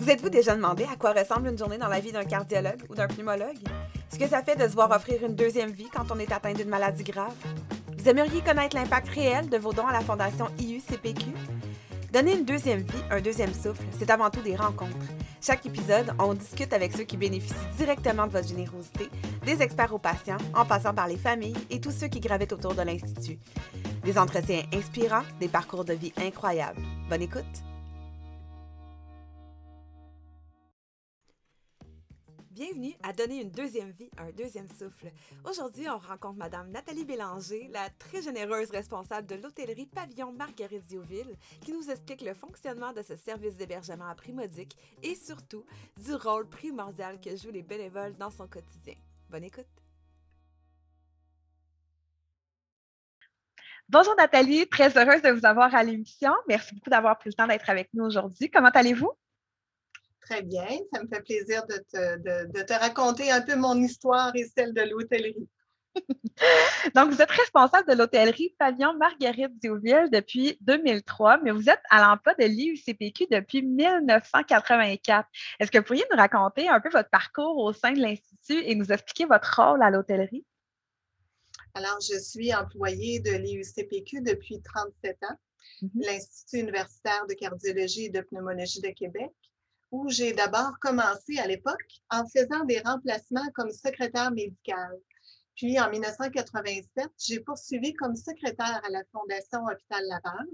Vous êtes-vous déjà demandé à quoi ressemble une journée dans la vie d'un cardiologue ou d'un pneumologue? Ce que ça fait de se voir offrir une deuxième vie quand on est atteint d'une maladie grave? Vous aimeriez connaître l'impact réel de vos dons à la Fondation IUCPQ? Donner une deuxième vie, un deuxième souffle, c'est avant tout des rencontres. Chaque épisode, on discute avec ceux qui bénéficient directement de votre générosité, des experts aux patients, en passant par les familles et tous ceux qui gravitent autour de l'Institut. Des entretiens inspirants, des parcours de vie incroyables. Bonne écoute! Bienvenue à Donner une deuxième vie, un deuxième souffle. Aujourd'hui, on rencontre Madame Nathalie Bélanger, la très généreuse responsable de l'hôtellerie Pavillon Marguerite Diouville, qui nous explique le fonctionnement de ce service d'hébergement à prix modique et surtout du rôle primordial que jouent les bénévoles dans son quotidien. Bonne écoute! Bonjour Nathalie, très heureuse de vous avoir à l'émission. Merci beaucoup d'avoir pris le temps d'être avec nous aujourd'hui. Comment allez-vous? Très bien. Ça me fait plaisir de te, raconter un peu mon histoire et celle de l'hôtellerie. Donc, vous êtes responsable de l'hôtellerie Pavillon Marguerite Diouville depuis 2003, mais vous êtes à l'emploi de l'IUCPQ depuis 1984. Est-ce que vous pourriez nous raconter un peu votre parcours au sein de l'Institut et nous expliquer votre rôle à l'hôtellerie? Alors, je suis employée de l'IUCPQ depuis 37 ans, mm-hmm. l'Institut universitaire de cardiologie et de pneumologie de Québec où j'ai d'abord commencé à l'époque en faisant des remplacements comme secrétaire médicale. Puis en 1987, j'ai poursuivi comme secrétaire à la Fondation Hôpital Laval,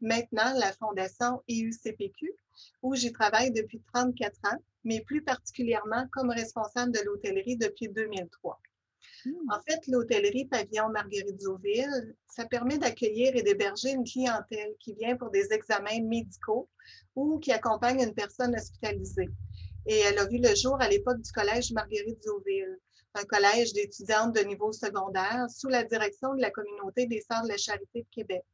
maintenant la Fondation EUCPQ, où j'y travaille depuis 34 ans, mais plus particulièrement comme responsable de l'hôtellerie depuis 2003. Hmm. En fait, l'hôtellerie Pavillon Marguerite Zouville, ça permet d'accueillir et d'héberger une clientèle qui vient pour des examens médicaux ou qui accompagne une personne hospitalisée. Et elle a vu le jour à l'époque du collège Marguerite Zouville, un collège d'étudiantes de niveau secondaire sous la direction de la communauté des Sœurs de la Charité de Québec.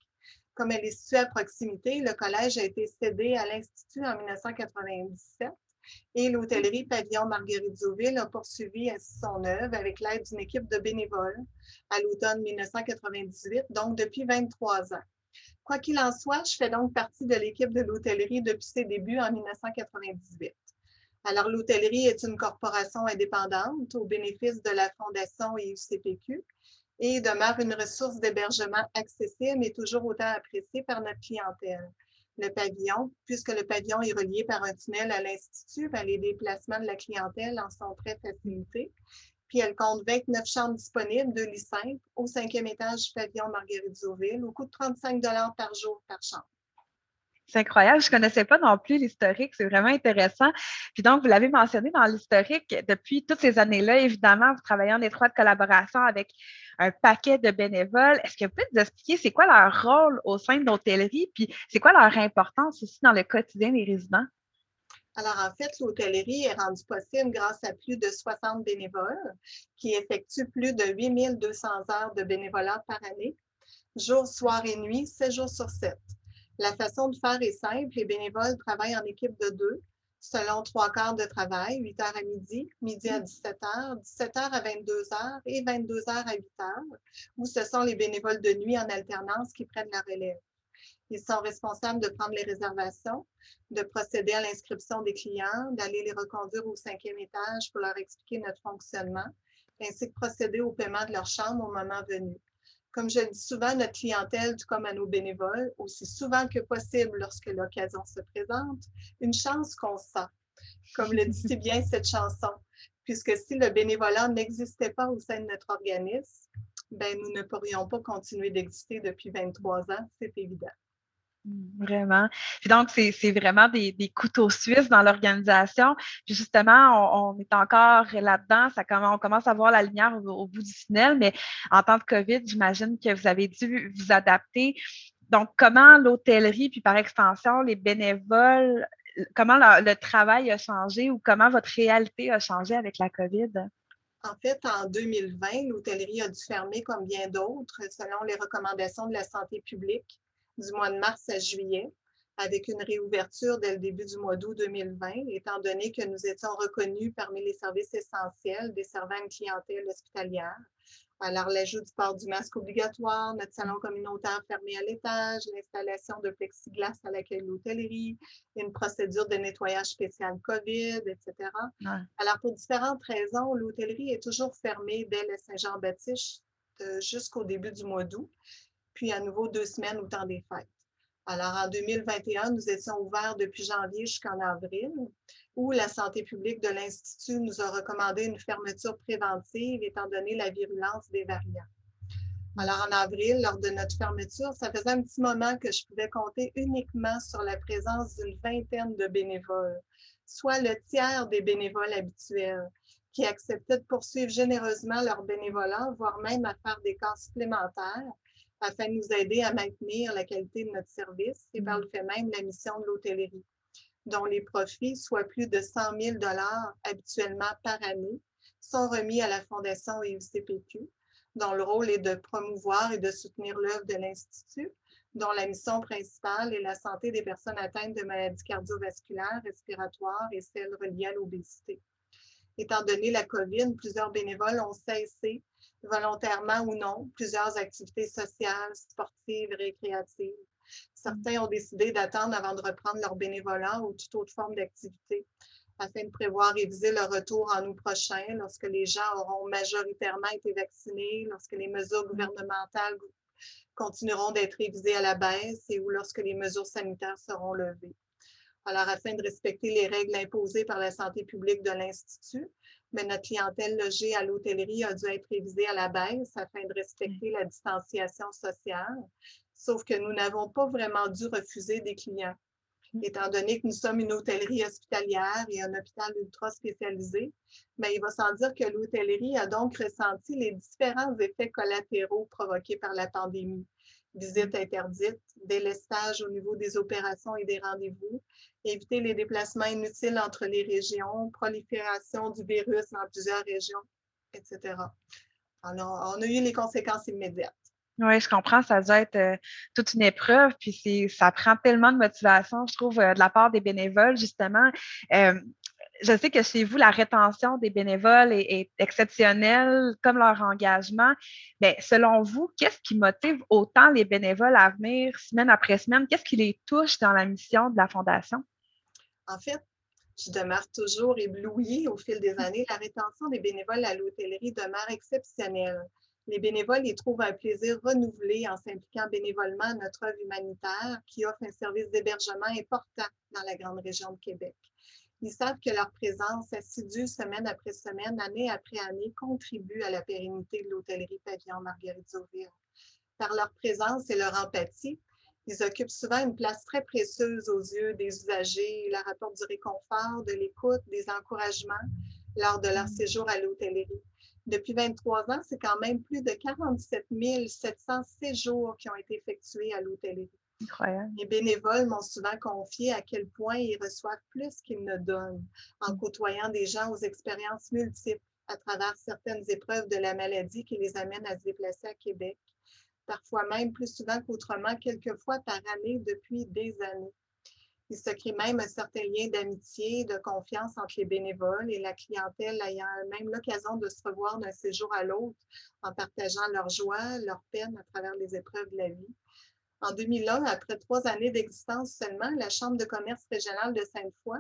Comme elle est située à proximité, le collège a été cédé à l'Institut en 1997 et l'hôtellerie Pavillon Marguerite Zouville a poursuivi son œuvre avec l'aide d'une équipe de bénévoles à l'automne 1998, donc depuis 23 ans. Quoi qu'il en soit, je fais donc partie de l'équipe de l'hôtellerie depuis ses débuts en 1998. Alors, l'hôtellerie est une corporation indépendante au bénéfice de la Fondation et UCPQ et demeure une ressource d'hébergement accessible et toujours autant appréciée par notre clientèle le pavillon, puisque le pavillon est relié par un tunnel à l'Institut, ben, les déplacements de la clientèle en sont très facilités. Puis elle compte 29 chambres disponibles, de lits simples, au cinquième étage du pavillon Marguerite Zouville, au coût de 35 par jour par chambre. C'est incroyable. Je ne connaissais pas non plus l'historique. C'est vraiment intéressant. Puis donc, vous l'avez mentionné dans l'historique, depuis toutes ces années-là, évidemment, vous travaillez en étroite collaboration avec un paquet de bénévoles. Est-ce que vous pouvez nous expliquer c'est quoi leur rôle au sein de l'hôtellerie? Puis c'est quoi leur importance aussi dans le quotidien des résidents? Alors, en fait, l'hôtellerie est rendue possible grâce à plus de 60 bénévoles qui effectuent plus de 8200 heures de bénévolat par année, jour, soir et nuit, 7 jours sur 7. La façon de faire est simple. Les bénévoles travaillent en équipe de deux, selon trois quarts de travail, 8 heures à midi, midi à 17 heures, 17 heures à 22 heures et 22 heures à 8 heures, où ce sont les bénévoles de nuit en alternance qui prennent la relève. Ils sont responsables de prendre les réservations, de procéder à l'inscription des clients, d'aller les reconduire au cinquième étage pour leur expliquer notre fonctionnement, ainsi que procéder au paiement de leur chambre au moment venu. Comme je le dis souvent, notre clientèle, tout comme à nos bénévoles, aussi souvent que possible lorsque l'occasion se présente, une chance qu'on sent. Comme le dit si bien cette chanson, puisque si le bénévolat n'existait pas au sein de notre organisme, ben, nous ne pourrions pas continuer d'exister depuis 23 ans, c'est évident. Vraiment. Puis donc, c'est vraiment des, couteaux suisses dans l'organisation. Puis justement, on, est encore là-dedans. On commence à voir la lumière au, bout du tunnel, mais en temps de COVID, j'imagine que vous avez dû vous adapter. Donc, comment l'hôtellerie, puis par extension, les bénévoles, comment le travail a changé ou comment votre réalité a changé avec la COVID? En fait, en 2020, l'hôtellerie a dû fermer comme bien d'autres selon les recommandations de la santé publique du mois de mars à juillet. avec une réouverture dès le début du mois d'août 2020, étant donné que nous étions reconnus parmi les services essentiels desservant une clientèle hospitalière. Alors, l'ajout du port du masque obligatoire, notre salon communautaire fermé à l'étage, l'installation de plexiglas à l'accueil de l'hôtellerie, une procédure de nettoyage spécial COVID, etc. Alors, pour différentes raisons, l'hôtellerie est toujours fermée dès le Saint-Jean-Baptiste euh, jusqu'au début du mois d'août, puis à nouveau deux semaines au temps des fêtes. Alors, en 2021, nous étions ouverts depuis janvier jusqu'en avril, où la santé publique de l'Institut nous a recommandé une fermeture préventive étant donné la virulence des variants. Alors, en avril, lors de notre fermeture, ça faisait un petit moment que je pouvais compter uniquement sur la présence d'une vingtaine de bénévoles, soit le tiers des bénévoles habituels, qui acceptaient de poursuivre généreusement leur bénévolat, voire même à faire des cas supplémentaires afin de nous aider à maintenir la qualité de notre service et par le fait même la mission de l'hôtellerie, dont les profits, soit plus de 100 000 habituellement par année, sont remis à la Fondation IUCPQ, dont le rôle est de promouvoir et de soutenir l'œuvre de l'Institut, dont la mission principale est la santé des personnes atteintes de maladies cardiovasculaires, respiratoires et celles reliées à l'obésité. Étant donné la COVID, plusieurs bénévoles ont cessé volontairement ou non, plusieurs activités sociales, sportives, récréatives. Certains ont décidé d'attendre avant de reprendre leur bénévolat ou toute autre forme d'activité afin de prévoir réviser leur retour en août prochain lorsque les gens auront majoritairement été vaccinés, lorsque les mesures gouvernementales continueront d'être révisées à la baisse et ou lorsque les mesures sanitaires seront levées. Alors, afin de respecter les règles imposées par la santé publique de l'Institut, mais notre clientèle logée à l'hôtellerie a dû être révisée à la baisse afin de respecter la distanciation sociale. Sauf que nous n'avons pas vraiment dû refuser des clients. Mm. Étant donné que nous sommes une hôtellerie hospitalière et un hôpital ultra spécialisé, mais il va sans dire que l'hôtellerie a donc ressenti les différents effets collatéraux provoqués par la pandémie visite interdite, délestage au niveau des opérations et des rendez-vous, éviter les déplacements inutiles entre les régions, prolifération du virus dans plusieurs régions, etc. Alors, on a eu les conséquences immédiates. Oui, je comprends, ça doit être euh, toute une épreuve, puis ça prend tellement de motivation, je trouve, euh, de la part des bénévoles, justement. Euh, je sais que chez vous, la rétention des bénévoles est, exceptionnelle, comme leur engagement. Mais selon vous, qu'est-ce qui motive autant les bénévoles à venir semaine après semaine? Qu'est-ce qui les touche dans la mission de la Fondation? En fait, je demeure toujours éblouie au fil des années. La rétention des bénévoles à l'hôtellerie demeure exceptionnelle. Les bénévoles y trouvent un plaisir renouvelé en s'impliquant bénévolement à notre œuvre humanitaire qui offre un service d'hébergement important dans la grande région de Québec. Ils savent que leur présence assidue semaine après semaine, année après année, contribue à la pérennité de l'hôtellerie Pavillon Marguerite Zauville. Par leur présence et leur empathie, ils occupent souvent une place très précieuse aux yeux des usagers. Ils leur apportent du réconfort, de l'écoute, des encouragements lors de leur séjour à l'hôtellerie. Depuis 23 ans, c'est quand même plus de 47 700 séjours qui ont été effectués à l'hôtellerie. Les bénévoles m'ont souvent confié à quel point ils reçoivent plus qu'ils ne donnent en côtoyant des gens aux expériences multiples à travers certaines épreuves de la maladie qui les amènent à se déplacer à Québec, parfois même plus souvent qu'autrement, quelques fois par année depuis des années. Il se crée même un certain lien d'amitié, de confiance entre les bénévoles et la clientèle ayant même l'occasion de se revoir d'un séjour à l'autre en partageant leur joie, leur peine à travers les épreuves de la vie. En 2001, après trois années d'existence seulement, la Chambre de commerce régionale de Sainte-Foy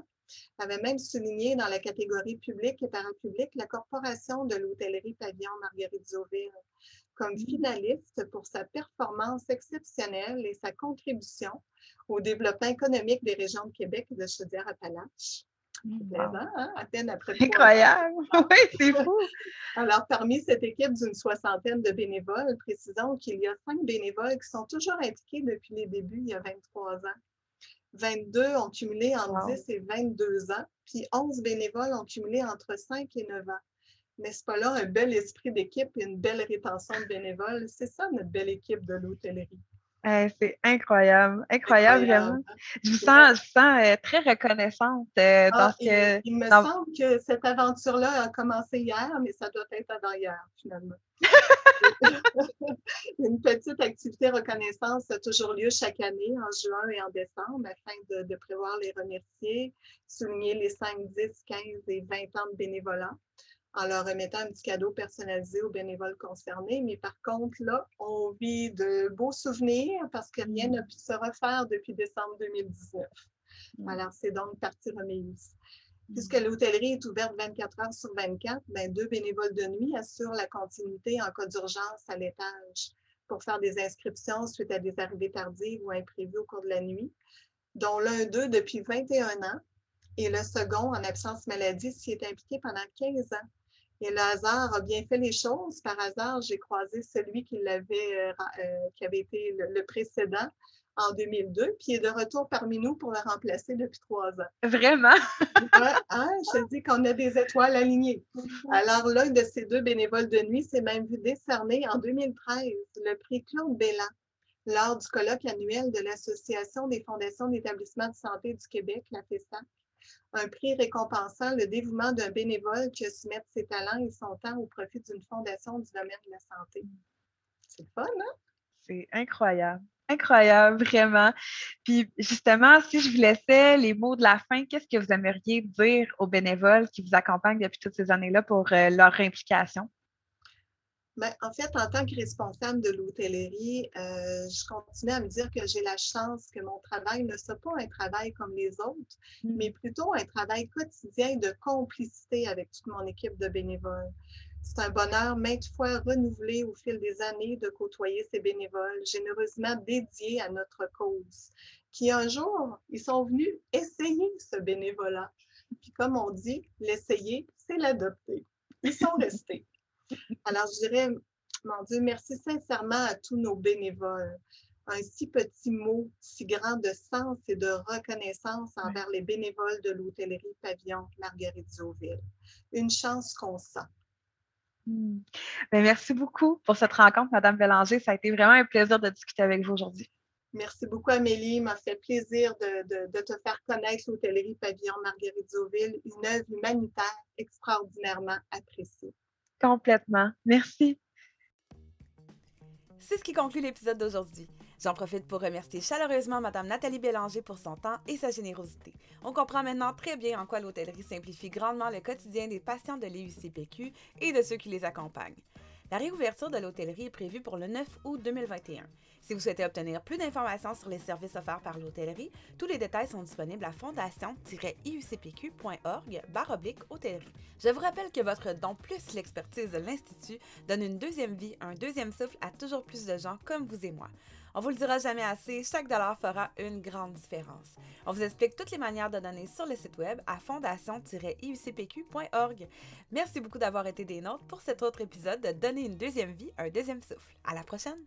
avait même souligné dans la catégorie publique et parapublique la Corporation de l'hôtellerie Pavillon Marguerite Zauville comme mmh. finaliste pour sa performance exceptionnelle et sa contribution au développement économique des régions de Québec et de Chaudière-Appalaches. Hein? À peine après. Incroyable! oui, c'est fou! Alors, parmi cette équipe d'une soixantaine de bénévoles, précisons qu'il y a cinq bénévoles qui sont toujours impliqués depuis les débuts, il y a 23 ans. 22 ont cumulé en 10 et 22 ans, puis 11 bénévoles ont cumulé entre 5 et 9 ans. N'est-ce pas là un bel esprit d'équipe et une belle rétention de bénévoles? C'est ça notre belle équipe de l'hôtellerie c'est incroyable, incroyable, vraiment. Je me sens, je sens euh, très reconnaissante euh, ah, il, me semble que cette aventure-là a commencé hier, mais ça doit être avant hier, finalement. Une petite activité reconnaissance a toujours lieu chaque année, en juin et en décembre, afin de, prévoir les remercier, souligner les 5, 10, 15 et 20 ans de bénévolat en leur remettant un petit cadeau personnalisé aux bénévoles concernés. Mais par contre, là, on vit de beaux souvenirs parce que rien n'a pu se refaire depuis décembre 2019. Mm. Alors, c'est donc partie remise. Puisque l'hôtellerie est ouverte 24 heures sur 24, ben, deux bénévoles de nuit assurent la continuité en cas d'urgence à l'étage pour faire des inscriptions suite à des arrivées tardives ou imprévues au cours de la nuit, dont l'un d'eux depuis 21 ans et le second, en absence maladie, s'y est impliqué pendant 15 ans. Et le hasard a bien fait les choses. Par hasard, j'ai croisé celui qui, l'avait, euh, euh, qui avait été le précédent en 2002, puis il est de retour parmi nous pour la remplacer depuis trois ans. Vraiment? hein, je te dis qu'on a des étoiles alignées. Alors, l'un de ces deux bénévoles de nuit s'est même vu décerner en 2013 le prix Claude Bellan lors du colloque annuel de l'Association des fondations d'établissements de santé du Québec, la FESAC. Un prix récompensant le dévouement d'un bénévole qui a su mettre ses talents et son temps au profit d'une fondation du domaine de la santé. C'est fun, hein? C'est incroyable. Incroyable, vraiment. Puis justement, si je vous laissais les mots de la fin, qu'est-ce que vous aimeriez dire aux bénévoles qui vous accompagnent depuis toutes ces années-là pour euh, leur implication? Bien, en fait, en tant que responsable de l'hôtellerie, euh, je continue à me dire que j'ai la chance que mon travail ne soit pas un travail comme les autres, mmh. mais plutôt un travail quotidien de complicité avec toute mon équipe de bénévoles. C'est un bonheur maintes fois renouvelé au fil des années de côtoyer ces bénévoles généreusement dédiés à notre cause, qui un jour, ils sont venus essayer ce bénévolat. Puis comme on dit, l'essayer, c'est l'adopter. Ils sont restés. Alors, je dirais, mon Dieu, merci sincèrement à tous nos bénévoles. Un si petit mot, si grand de sens et de reconnaissance envers les bénévoles de l'hôtellerie Pavillon Marguerite Zauville. Une chance qu'on sent. Hmm. Ben, merci beaucoup pour cette rencontre, Madame Bélanger. Ça a été vraiment un plaisir de discuter avec vous aujourd'hui. Merci beaucoup, Amélie. Il m'a fait plaisir de, te faire connaître l'hôtellerie Pavillon Marguerite Zauville, une œuvre humanitaire extraordinairement appréciée. Complètement. Merci. C'est ce qui conclut l'épisode d'aujourd'hui. J'en profite pour remercier chaleureusement Mme Nathalie Bélanger pour son temps et sa générosité. On comprend maintenant très bien en quoi l'hôtellerie simplifie grandement le quotidien des patients de l'EUCPQ et de ceux qui les accompagnent. La réouverture de l'hôtellerie est prévue pour le 9 août 2021. Si vous souhaitez obtenir plus d'informations sur les services offerts par l'hôtellerie, tous les détails sont disponibles à fondation-iucpq.org hôtellerie. Je vous rappelle que votre don plus l'expertise de l'Institut donne une deuxième vie, un deuxième souffle à toujours plus de gens comme vous et moi. On vous le dira jamais assez, chaque dollar fera une grande différence. On vous explique toutes les manières de donner sur le site web à fondation-iucpq.org. Merci beaucoup d'avoir été des nôtres pour cet autre épisode de Donner une deuxième vie, un deuxième souffle. À la prochaine!